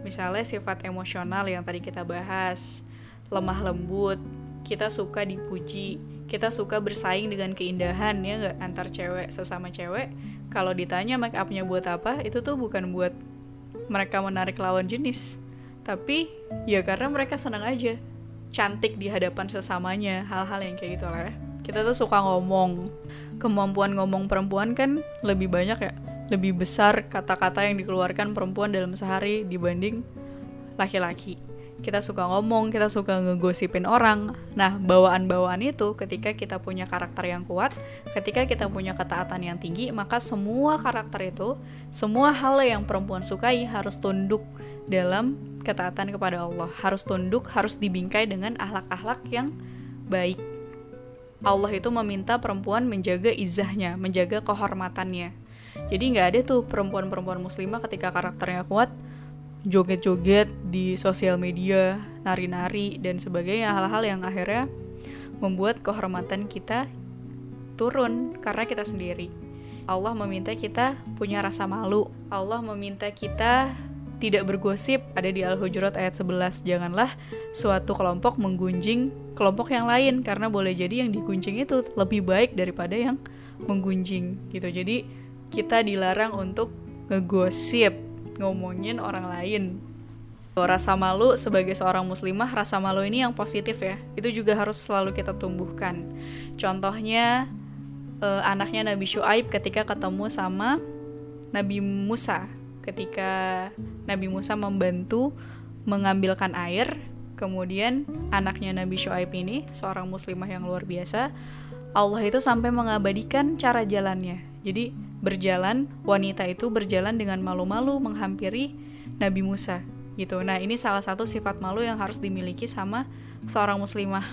Misalnya sifat emosional yang tadi kita bahas, lemah lembut, kita suka dipuji, kita suka bersaing dengan keindahan ya nggak antar cewek sesama cewek. Kalau ditanya make upnya buat apa, itu tuh bukan buat mereka menarik lawan jenis tapi ya karena mereka senang aja cantik di hadapan sesamanya hal-hal yang kayak gitu lah ya kita tuh suka ngomong kemampuan ngomong perempuan kan lebih banyak ya lebih besar kata-kata yang dikeluarkan perempuan dalam sehari dibanding laki-laki kita suka ngomong, kita suka ngegosipin orang. Nah, bawaan-bawaan itu ketika kita punya karakter yang kuat, ketika kita punya ketaatan yang tinggi, maka semua karakter itu, semua hal yang perempuan sukai harus tunduk dalam ketaatan kepada Allah. Harus tunduk, harus dibingkai dengan akhlak-akhlak yang baik. Allah itu meminta perempuan menjaga izahnya, menjaga kehormatannya. Jadi nggak ada tuh perempuan-perempuan muslimah ketika karakternya kuat, joget-joget di sosial media, nari-nari dan sebagainya hal-hal yang akhirnya membuat kehormatan kita turun karena kita sendiri. Allah meminta kita punya rasa malu. Allah meminta kita tidak bergosip ada di Al-Hujurat ayat 11 janganlah suatu kelompok menggunjing kelompok yang lain karena boleh jadi yang digunjing itu lebih baik daripada yang menggunjing gitu. Jadi kita dilarang untuk ngegosip ngomongin orang lain. Rasa malu sebagai seorang muslimah rasa malu ini yang positif ya. Itu juga harus selalu kita tumbuhkan. Contohnya eh, anaknya Nabi Shu'aib ketika ketemu sama Nabi Musa ketika Nabi Musa membantu mengambilkan air kemudian anaknya Nabi Shu'aib ini seorang muslimah yang luar biasa Allah itu sampai mengabadikan cara jalannya jadi berjalan wanita itu berjalan dengan malu-malu menghampiri Nabi Musa gitu. Nah, ini salah satu sifat malu yang harus dimiliki sama seorang muslimah.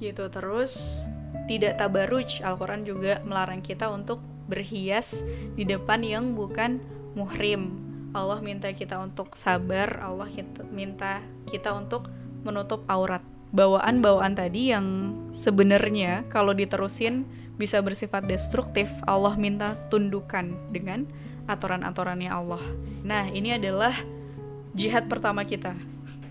Gitu. Terus tidak tabaruj. Al-Qur'an juga melarang kita untuk berhias di depan yang bukan muhrim. Allah minta kita untuk sabar, Allah minta kita untuk menutup aurat. Bawaan-bawaan tadi yang sebenarnya kalau diterusin bisa bersifat destruktif, Allah minta tundukan dengan aturan-aturannya Allah. Nah, ini adalah jihad pertama kita.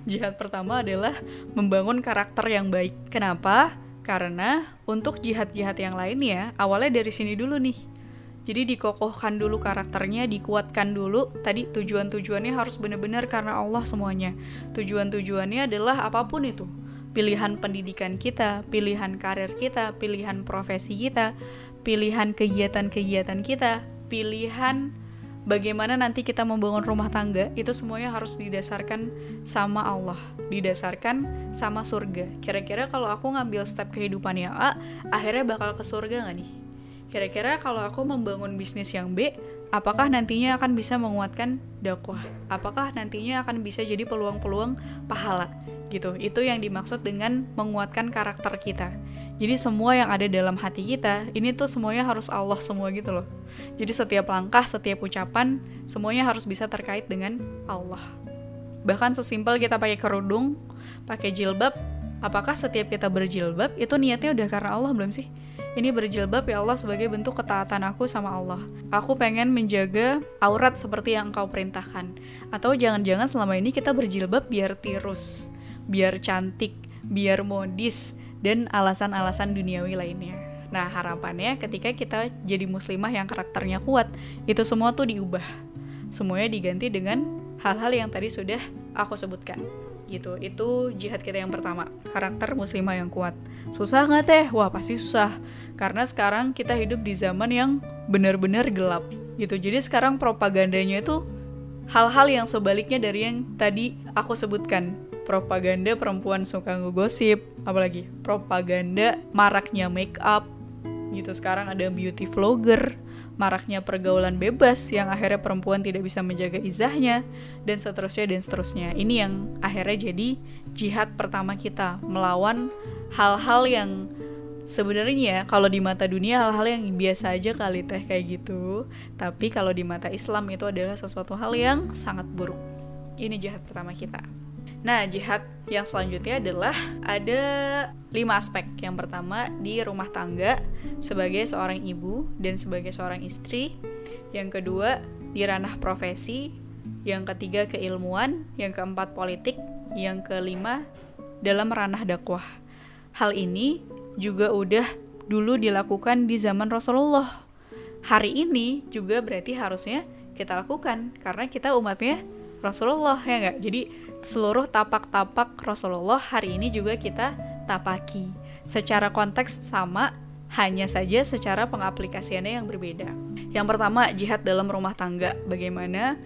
Jihad pertama adalah membangun karakter yang baik. Kenapa? Karena untuk jihad-jihad yang lainnya, awalnya dari sini dulu nih. Jadi dikokohkan dulu karakternya, dikuatkan dulu. Tadi tujuan-tujuannya harus benar-benar karena Allah semuanya. Tujuan-tujuannya adalah apa pun itu pilihan pendidikan kita, pilihan karir kita, pilihan profesi kita, pilihan kegiatan-kegiatan kita, pilihan bagaimana nanti kita membangun rumah tangga, itu semuanya harus didasarkan sama Allah, didasarkan sama surga. Kira-kira kalau aku ngambil step kehidupan yang A, akhirnya bakal ke surga nggak nih? Kira-kira kalau aku membangun bisnis yang B, apakah nantinya akan bisa menguatkan dakwah? Apakah nantinya akan bisa jadi peluang-peluang pahala? gitu. Itu yang dimaksud dengan menguatkan karakter kita. Jadi semua yang ada dalam hati kita, ini tuh semuanya harus Allah semua gitu loh. Jadi setiap langkah, setiap ucapan, semuanya harus bisa terkait dengan Allah. Bahkan sesimpel kita pakai kerudung, pakai jilbab, apakah setiap kita berjilbab itu niatnya udah karena Allah belum sih? Ini berjilbab ya Allah sebagai bentuk ketaatan aku sama Allah. Aku pengen menjaga aurat seperti yang engkau perintahkan. Atau jangan-jangan selama ini kita berjilbab biar tirus biar cantik, biar modis, dan alasan-alasan duniawi lainnya. Nah, harapannya ketika kita jadi muslimah yang karakternya kuat, itu semua tuh diubah. Semuanya diganti dengan hal-hal yang tadi sudah aku sebutkan. Gitu, itu jihad kita yang pertama, karakter muslimah yang kuat. Susah nggak teh? Wah, pasti susah. Karena sekarang kita hidup di zaman yang benar-benar gelap. Gitu, jadi sekarang propagandanya itu hal-hal yang sebaliknya dari yang tadi aku sebutkan propaganda perempuan suka ngegosip apalagi propaganda maraknya make up gitu sekarang ada beauty vlogger maraknya pergaulan bebas yang akhirnya perempuan tidak bisa menjaga izahnya dan seterusnya dan seterusnya. Ini yang akhirnya jadi jihad pertama kita melawan hal-hal yang sebenarnya kalau di mata dunia hal-hal yang biasa aja kali teh kayak gitu. Tapi kalau di mata Islam itu adalah sesuatu hal yang sangat buruk. Ini jihad pertama kita nah jihad yang selanjutnya adalah ada lima aspek. Yang pertama di rumah tangga sebagai seorang ibu dan sebagai seorang istri. Yang kedua di ranah profesi. Yang ketiga keilmuan. Yang keempat politik. Yang kelima dalam ranah dakwah. Hal ini juga udah dulu dilakukan di zaman Rasulullah. Hari ini juga berarti harusnya kita lakukan karena kita umatnya Rasulullah ya nggak? Jadi seluruh tapak-tapak Rasulullah hari ini juga kita tapaki. Secara konteks sama, hanya saja secara pengaplikasiannya yang berbeda. Yang pertama, jihad dalam rumah tangga. Bagaimana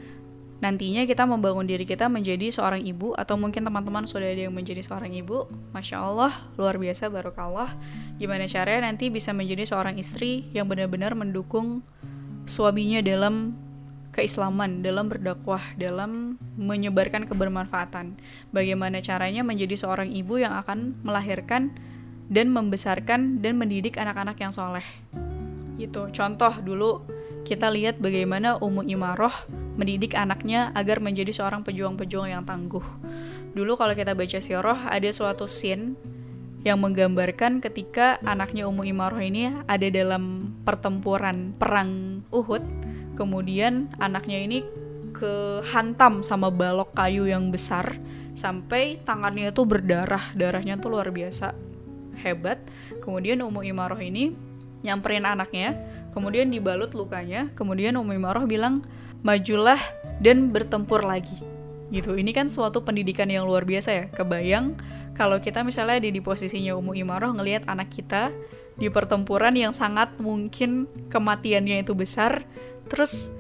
nantinya kita membangun diri kita menjadi seorang ibu atau mungkin teman-teman sudah ada yang menjadi seorang ibu Masya Allah luar biasa barokallah gimana caranya nanti bisa menjadi seorang istri yang benar-benar mendukung suaminya dalam keislaman dalam berdakwah dalam menyebarkan kebermanfaatan. Bagaimana caranya menjadi seorang ibu yang akan melahirkan dan membesarkan dan mendidik anak-anak yang soleh. Gitu. Contoh dulu kita lihat bagaimana Ummu Imaroh mendidik anaknya agar menjadi seorang pejuang-pejuang yang tangguh. Dulu kalau kita baca sirah ada suatu scene yang menggambarkan ketika anaknya Ummu Imaroh ini ada dalam pertempuran perang Uhud, kemudian anaknya ini kehantam sama balok kayu yang besar sampai tangannya itu berdarah, darahnya tuh luar biasa hebat. Kemudian Ummu Imaroh ini nyamperin anaknya, kemudian dibalut lukanya, kemudian Ummu Imaroh bilang, majulah dan bertempur lagi. Gitu. Ini kan suatu pendidikan yang luar biasa ya. Kebayang kalau kita misalnya di, di posisinya Umu Imaroh ngelihat anak kita di pertempuran yang sangat mungkin kematiannya itu besar terus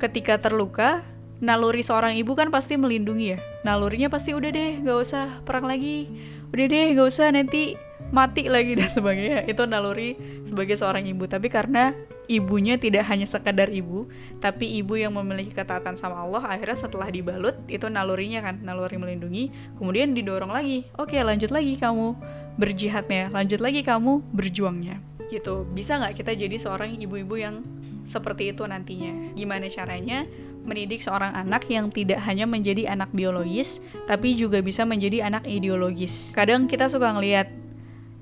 ketika terluka naluri seorang ibu kan pasti melindungi ya. Nalurinya pasti udah deh gak usah perang lagi. Udah deh gak usah nanti mati lagi *laughs* dan sebagainya. Itu naluri sebagai seorang ibu. Tapi karena ibunya tidak hanya sekadar ibu, tapi ibu yang memiliki ketaatan sama Allah, akhirnya setelah dibalut, itu nalurinya kan, naluri melindungi, kemudian didorong lagi, oke lanjut lagi kamu berjihadnya, lanjut lagi kamu berjuangnya. Gitu, bisa nggak kita jadi seorang ibu-ibu yang seperti itu nantinya? Gimana caranya mendidik seorang anak yang tidak hanya menjadi anak biologis, tapi juga bisa menjadi anak ideologis. Kadang kita suka ngelihat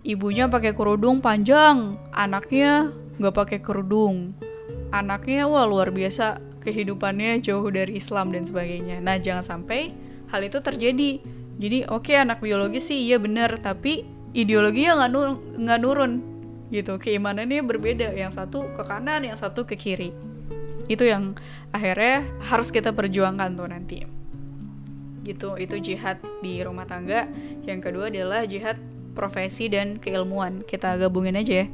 ibunya pakai kerudung panjang, anaknya nggak pakai kerudung anaknya wah luar biasa kehidupannya jauh dari Islam dan sebagainya nah jangan sampai hal itu terjadi jadi oke okay, anak biologis sih iya bener tapi ideologinya nggak nur nurun gitu keimanannya berbeda yang satu ke kanan yang satu ke kiri itu yang akhirnya harus kita perjuangkan tuh nanti gitu itu jihad di rumah tangga yang kedua adalah jihad profesi dan keilmuan. Kita gabungin aja ya.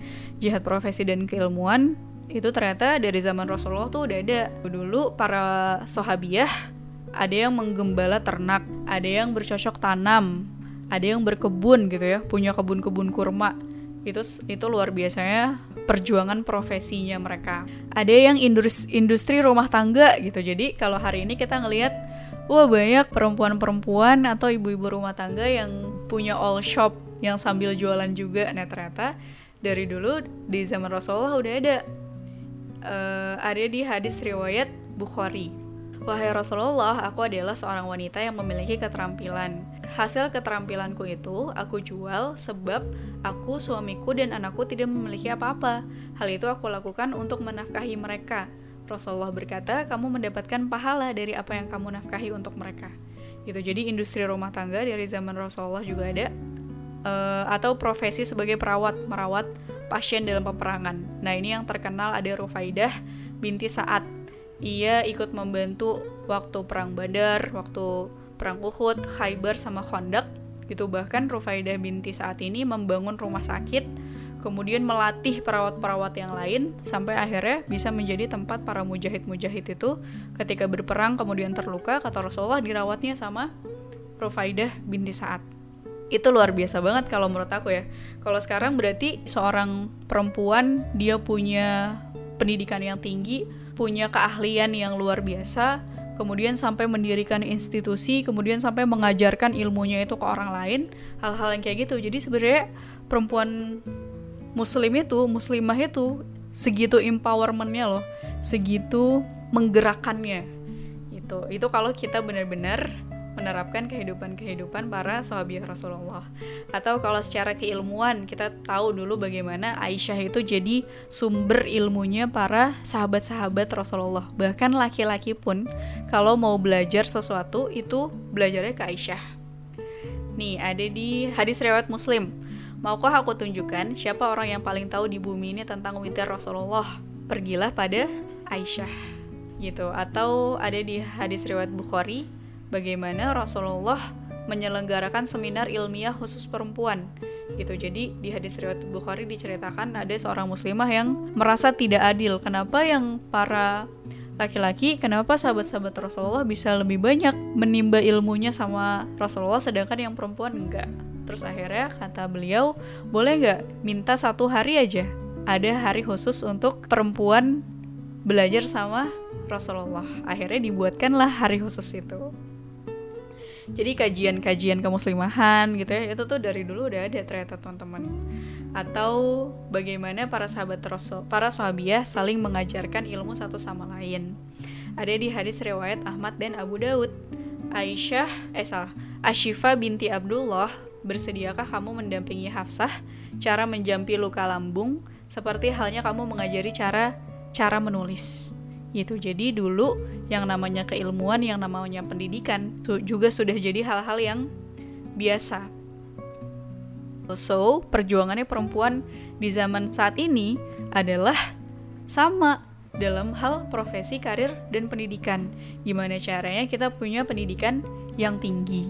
Jihad profesi dan keilmuan itu ternyata dari zaman Rasulullah tuh udah ada. Dulu para sahabiah ada yang menggembala ternak, ada yang bercocok tanam, ada yang berkebun gitu ya, punya kebun-kebun kurma. Itu itu luar biasanya perjuangan profesinya mereka. Ada yang industri, industri rumah tangga gitu. Jadi kalau hari ini kita ngelihat wah banyak perempuan-perempuan atau ibu-ibu rumah tangga yang punya all shop yang sambil jualan juga nah ternyata dari dulu di zaman Rasulullah udah ada uh, ada di hadis riwayat Bukhari Wahai Rasulullah, aku adalah seorang wanita yang memiliki keterampilan. Hasil keterampilanku itu aku jual sebab aku, suamiku, dan anakku tidak memiliki apa-apa. Hal itu aku lakukan untuk menafkahi mereka. Rasulullah berkata, kamu mendapatkan pahala dari apa yang kamu nafkahi untuk mereka gitu jadi industri rumah tangga dari zaman Rasulullah juga ada uh, atau profesi sebagai perawat merawat pasien dalam peperangan nah ini yang terkenal ada Rufaidah binti Saat ia ikut membantu waktu perang Badar waktu perang Uhud Khaybar sama Khandaq gitu. Bahkan Rufaidah binti Saat ini membangun rumah sakit kemudian melatih perawat-perawat yang lain sampai akhirnya bisa menjadi tempat para mujahid-mujahid itu. Ketika berperang kemudian terluka kata Rasulullah dirawatnya sama Rufaidah binti Sa'ad. Itu luar biasa banget kalau menurut aku ya. Kalau sekarang berarti seorang perempuan dia punya pendidikan yang tinggi punya keahlian yang luar biasa kemudian sampai mendirikan institusi kemudian sampai mengajarkan ilmunya itu ke orang lain hal-hal yang kayak gitu. Jadi sebenarnya perempuan muslim itu muslimah itu segitu empowermentnya loh segitu menggerakkannya. Itu itu kalau kita benar-benar menerapkan kehidupan-kehidupan para sahabat Rasulullah atau kalau secara keilmuan kita tahu dulu bagaimana Aisyah itu jadi sumber ilmunya para sahabat-sahabat Rasulullah bahkan laki-laki pun kalau mau belajar sesuatu itu belajarnya ke Aisyah nih ada di hadis riwayat Muslim Maukah aku tunjukkan siapa orang yang paling tahu di bumi ini tentang winter Rasulullah? Pergilah pada Aisyah. Gitu. Atau ada di hadis riwayat Bukhari bagaimana Rasulullah menyelenggarakan seminar ilmiah khusus perempuan gitu. Jadi di hadis riwayat Bukhari diceritakan ada seorang muslimah yang merasa tidak adil. Kenapa yang para laki-laki, kenapa sahabat-sahabat Rasulullah bisa lebih banyak menimba ilmunya sama Rasulullah sedangkan yang perempuan enggak? terus akhirnya kata beliau boleh nggak minta satu hari aja ada hari khusus untuk perempuan belajar sama Rasulullah akhirnya dibuatkanlah hari khusus itu jadi kajian-kajian kemuslimahan gitu ya itu tuh dari dulu udah ada ternyata teman-teman. Atau bagaimana para sahabat Rasul para sahabiah saling mengajarkan ilmu satu sama lain. Ada di hadis riwayat Ahmad dan Abu Daud. Aisyah eh salah. Ashifa binti Abdullah Bersediakah kamu mendampingi Hafsah? Cara menjampi luka lambung? Seperti halnya kamu mengajari cara cara menulis gitu. Jadi dulu yang namanya keilmuan yang namanya pendidikan juga sudah jadi hal-hal yang biasa. So perjuangannya perempuan di zaman saat ini adalah sama dalam hal profesi karir dan pendidikan. Gimana caranya kita punya pendidikan yang tinggi?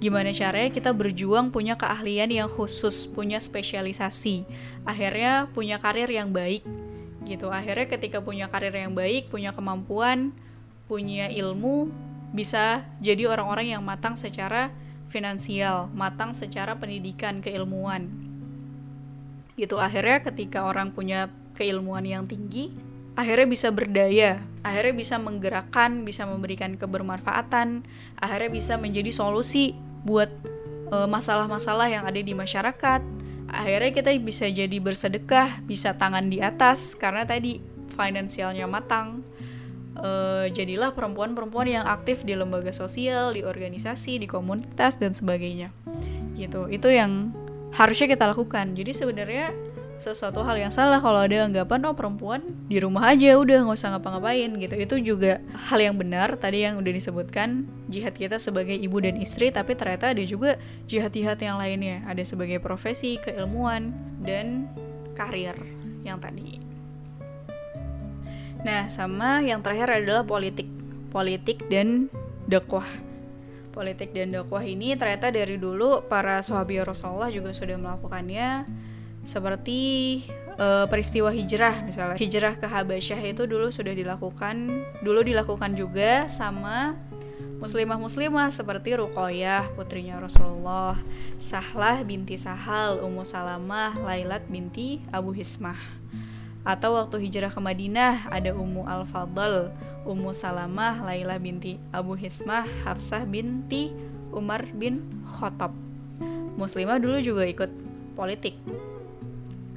Gimana caranya kita berjuang punya keahlian yang khusus, punya spesialisasi, akhirnya punya karir yang baik gitu. Akhirnya ketika punya karir yang baik, punya kemampuan, punya ilmu, bisa jadi orang-orang yang matang secara finansial, matang secara pendidikan, keilmuan. Gitu akhirnya ketika orang punya keilmuan yang tinggi, akhirnya bisa berdaya, akhirnya bisa menggerakkan, bisa memberikan kebermanfaatan, akhirnya bisa menjadi solusi buat eh, masalah-masalah yang ada di masyarakat. Akhirnya kita bisa jadi bersedekah, bisa tangan di atas karena tadi finansialnya matang. Uh, jadilah perempuan-perempuan yang aktif di lembaga sosial, di organisasi, di komunitas dan sebagainya. Gitu. Itu yang harusnya kita lakukan. Jadi sebenarnya sesuatu hal yang salah. Kalau ada anggapan oh perempuan di rumah aja udah nggak usah ngapa-ngapain gitu. Itu juga hal yang benar tadi yang udah disebutkan jihad kita sebagai ibu dan istri tapi ternyata ada juga jihad-jihad yang lainnya. Ada sebagai profesi keilmuan dan karir yang tadi. Nah sama yang terakhir adalah politik. Politik dan dakwah. Politik dan dakwah ini ternyata dari dulu para sahabat Rasulullah juga sudah melakukannya seperti uh, peristiwa hijrah misalnya. Hijrah ke Habasyah itu dulu sudah dilakukan dulu dilakukan juga sama muslimah-muslimah seperti Ruqayyah putrinya Rasulullah Sahlah binti Sahal Ummu Salamah Lailat binti Abu Hismah. Atau waktu hijrah ke Madinah ada Ummu Al-Fadl Ummu Salamah Lailah binti Abu Hismah Hafsah binti Umar bin Khattab. Muslimah dulu juga ikut politik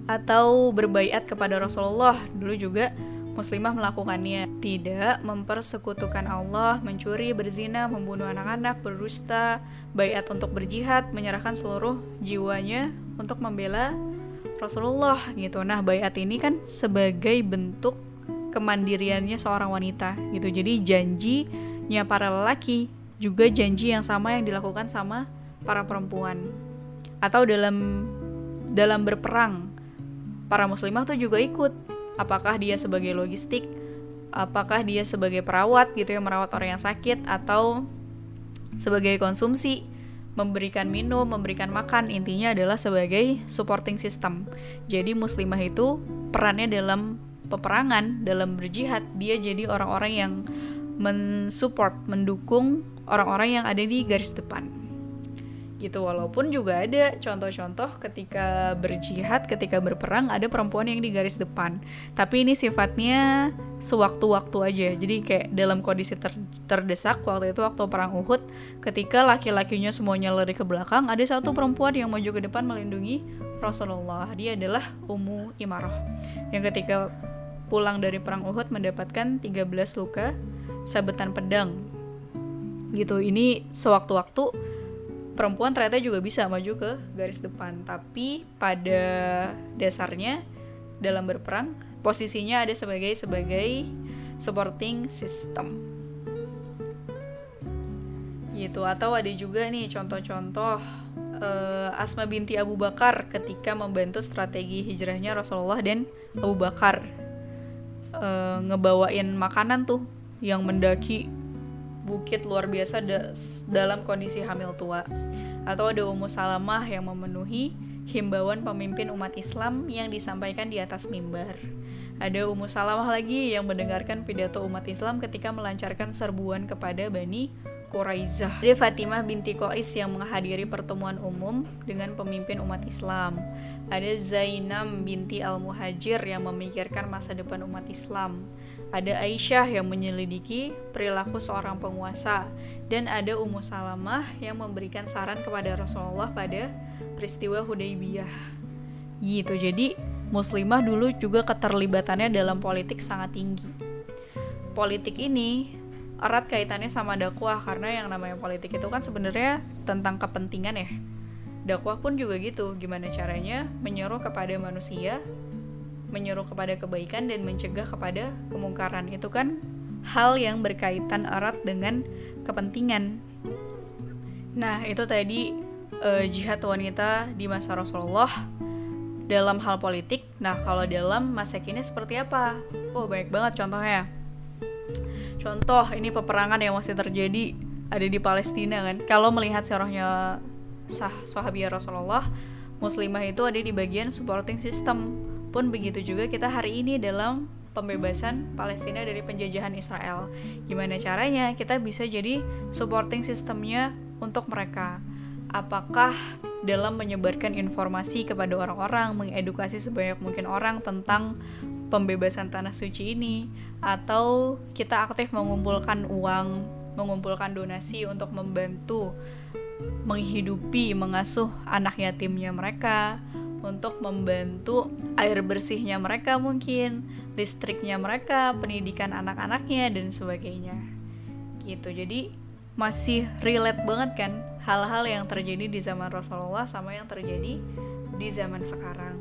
atau berbaiat kepada Rasulullah. Dulu juga muslimah melakukannya. Tidak mempersekutukan Allah mencuri berzina membunuh anak-anak berdusta baiat untuk berjihad menyerahkan seluruh jiwanya untuk membela Rasulullah gitu. Nah baiat ini kan sebagai bentuk kemandiriannya seorang wanita gitu. Jadi janjinya para lelaki juga janji yang sama yang dilakukan sama para perempuan. Atau dalam dalam berperang para muslimah tuh juga ikut. Apakah dia sebagai logistik? Apakah dia sebagai perawat gitu ya merawat orang yang sakit? Atau sebagai konsumsi? Memberikan minum, memberikan makan, intinya adalah sebagai supporting system. Jadi muslimah itu perannya dalam peperangan, dalam berjihad, dia jadi orang-orang yang mensupport, mendukung orang-orang yang ada di garis depan gitu. Walaupun juga ada contoh-contoh ketika berjihad ketika berperang ada perempuan yang di garis depan. Tapi ini sifatnya sewaktu-waktu aja. Jadi kayak dalam kondisi ter terdesak waktu itu waktu perang Uhud ketika laki-lakinya semuanya lari ke belakang ada satu perempuan yang maju ke depan melindungi Rasulullah. Dia adalah Ummu Imarah yang ketika pulang dari perang Uhud mendapatkan 13 luka sabetan pedang. Gitu. Ini sewaktu-waktu perempuan ternyata juga bisa maju ke garis depan. Tapi pada dasarnya dalam berperang posisinya ada sebagai sebagai supporting system. Gitu. Atau ada juga nih contoh-contoh uh, Asma binti Abu Bakar ketika membantu strategi hijrahnya Rasulullah dan Abu Bakar uh, ngebawain makanan tuh yang mendaki bukit luar biasa da dalam kondisi hamil tua atau ada Ummu Salamah yang memenuhi himbauan pemimpin umat Islam yang disampaikan di atas mimbar. Ada Ummu Salamah lagi yang mendengarkan pidato umat Islam ketika melancarkan serbuan kepada Bani Quraizah. Ada Fatimah binti Qais yang menghadiri pertemuan umum dengan pemimpin umat Islam. Ada Zainam binti Al-Muhajir yang memikirkan masa depan umat Islam ada Aisyah yang menyelidiki perilaku seorang penguasa dan ada Ummu Salamah yang memberikan saran kepada Rasulullah pada peristiwa Hudaybiyah. Gitu. Jadi muslimah dulu juga keterlibatannya dalam politik sangat tinggi. Politik ini erat kaitannya sama dakwah karena yang namanya politik itu kan sebenarnya tentang kepentingan ya. Dakwah pun juga gitu, gimana caranya menyuruh kepada manusia menyuruh kepada kebaikan dan mencegah kepada kemungkaran itu kan hal yang berkaitan erat dengan kepentingan. Nah, itu tadi uh, jihad wanita di masa Rasulullah dalam hal politik. Nah, kalau dalam masa kini seperti apa? Oh, banyak banget contohnya. Contoh, ini peperangan yang masih terjadi ada di Palestina kan. Kalau melihat sejarahnya sah sahabiah Rasulullah, muslimah itu ada di bagian supporting system pun begitu juga kita hari ini dalam pembebasan Palestina dari penjajahan Israel. Gimana caranya kita bisa jadi supporting sistemnya untuk mereka? Apakah dalam menyebarkan informasi kepada orang-orang, mengedukasi sebanyak mungkin orang tentang pembebasan tanah suci ini, atau kita aktif mengumpulkan uang, mengumpulkan donasi untuk membantu menghidupi, mengasuh anak yatimnya mereka, untuk membantu air bersihnya mereka mungkin, listriknya mereka, pendidikan anak-anaknya dan sebagainya. Gitu. Jadi masih relate banget kan hal-hal yang terjadi di zaman Rasulullah sama yang terjadi di zaman sekarang.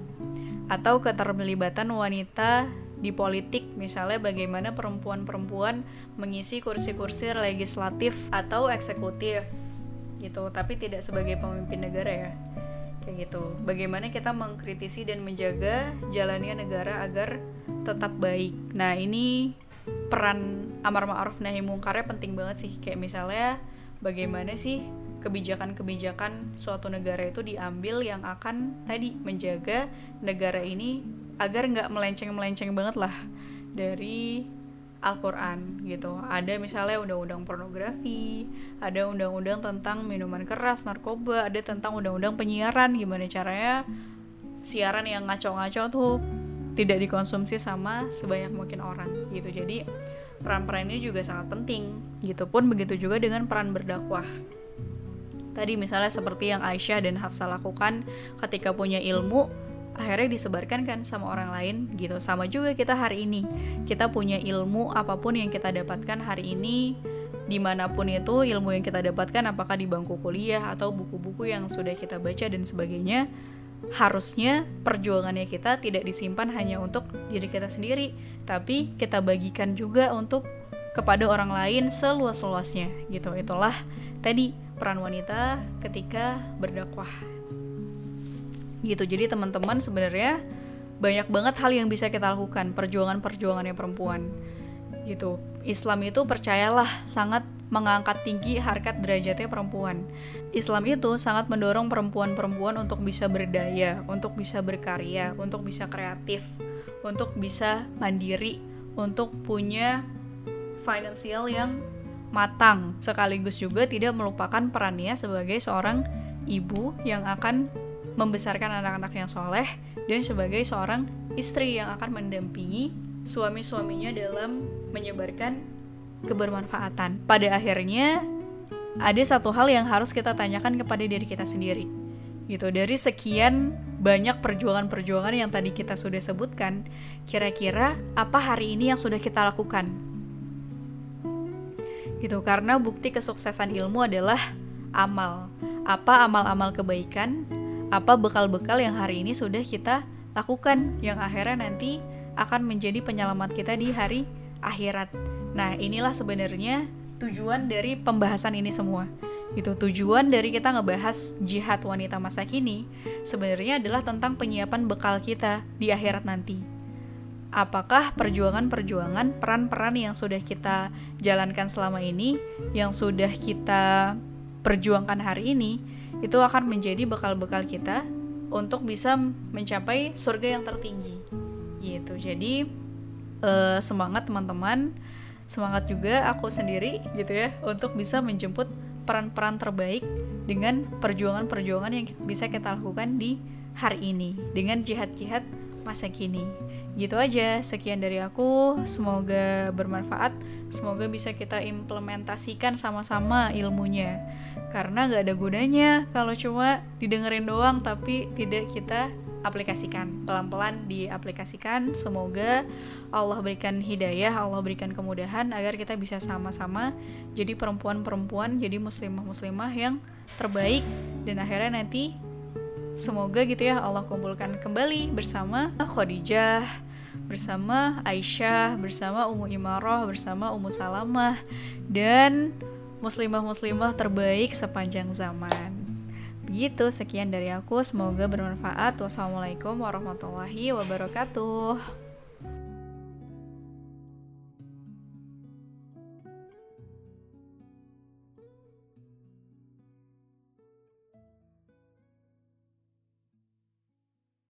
Atau keterlibatan wanita di politik misalnya bagaimana perempuan-perempuan mengisi kursi-kursi legislatif atau eksekutif gitu. Tapi tidak sebagai pemimpin negara ya. Kayak gitu. Bagaimana kita mengkritisi dan menjaga jalannya negara agar tetap baik. Nah ini peran amar ma'ruf nahi mungkarnya penting banget sih. Kayak misalnya bagaimana sih kebijakan-kebijakan suatu negara itu diambil yang akan tadi menjaga negara ini agar nggak melenceng-melenceng banget lah dari Al-Quran gitu. Ada misalnya undang-undang pornografi ada undang-undang tentang minuman keras narkoba ada tentang undang-undang penyiaran gimana caranya siaran yang ngaco-ngaco tuh tidak dikonsumsi sama sebanyak mungkin orang gitu. Jadi peran-peran ini juga sangat penting gitu. Pun begitu juga dengan peran berdakwah. Tadi misalnya seperti yang Aisyah dan Hafsah lakukan ketika punya ilmu akhirnya disebarkan kan sama orang lain gitu. Sama juga kita hari ini. Kita punya ilmu apa pun yang kita dapatkan hari ini di mana pun itu ilmu yang kita dapatkan apakah di bangku kuliah atau buku-buku yang sudah kita baca dan sebagainya harusnya perjuangannya kita tidak disimpan hanya untuk diri kita sendiri tapi kita bagikan juga untuk kepada orang lain seluas-luasnya gitu. Itulah tadi peran wanita ketika berdakwah gitu. Jadi teman-teman sebenarnya banyak banget hal yang bisa kita lakukan perjuangan-perjuangannya perempuan. Gitu. Islam itu percayalah sangat mengangkat tinggi harkat derajatnya perempuan. Islam itu sangat mendorong perempuan-perempuan untuk bisa berdaya untuk bisa berkarya untuk bisa kreatif untuk bisa mandiri untuk punya finansial yang matang. Sekaligus juga tidak melupakan perannya sebagai seorang ibu yang akan membesarkan anak-anak yang soleh dan sebagai seorang istri yang akan mendampingi suami-suaminya dalam menyebarkan kebermanfaatan. Pada akhirnya ada satu hal yang harus kita tanyakan kepada diri kita sendiri. Gitu, dari sekian banyak perjuangan-perjuangan yang tadi kita sudah sebutkan, kira-kira apa hari ini yang sudah kita lakukan? Gitu, karena bukti kesuksesan ilmu adalah amal. Apa amal-amal kebaikan apa bekal-bekal yang hari ini sudah kita lakukan yang akhirnya nanti akan menjadi penyelamat kita di hari akhirat. Nah, inilah sebenarnya tujuan dari pembahasan ini semua. Itu tujuan dari kita ngebahas jihad wanita masa kini sebenarnya adalah tentang penyiapan bekal kita di akhirat nanti. Apakah perjuangan-perjuangan, peran-peran yang sudah kita jalankan selama ini, yang sudah kita perjuangkan hari ini, itu akan menjadi bekal-bekal kita untuk bisa mencapai surga yang tertinggi. Gitu. Jadi uh, semangat teman-teman. Semangat juga aku sendiri gitu ya untuk bisa menjemput peran-peran terbaik dengan perjuangan-perjuangan yang bisa kita lakukan di hari ini dengan jihad-jihad masa kini. Gitu aja. Sekian dari aku. Semoga bermanfaat. Semoga bisa kita implementasikan sama-sama ilmunya karena nggak ada gunanya kalau cuma didengerin doang tapi tidak kita aplikasikan. Pelan-pelan diaplikasikan semoga Allah berikan hidayah Allah berikan kemudahan agar kita bisa sama-sama jadi perempuan-perempuan jadi muslimah-muslimah yang terbaik. Dan akhirnya nanti semoga gitu ya Allah kumpulkan kembali bersama Khadijah bersama Aisyah bersama Ummu Imarah bersama Ummu Salamah. Dan muslimah-muslimah terbaik sepanjang zaman. Begitu sekian dari aku, semoga bermanfaat. Wassalamualaikum warahmatullahi wabarakatuh.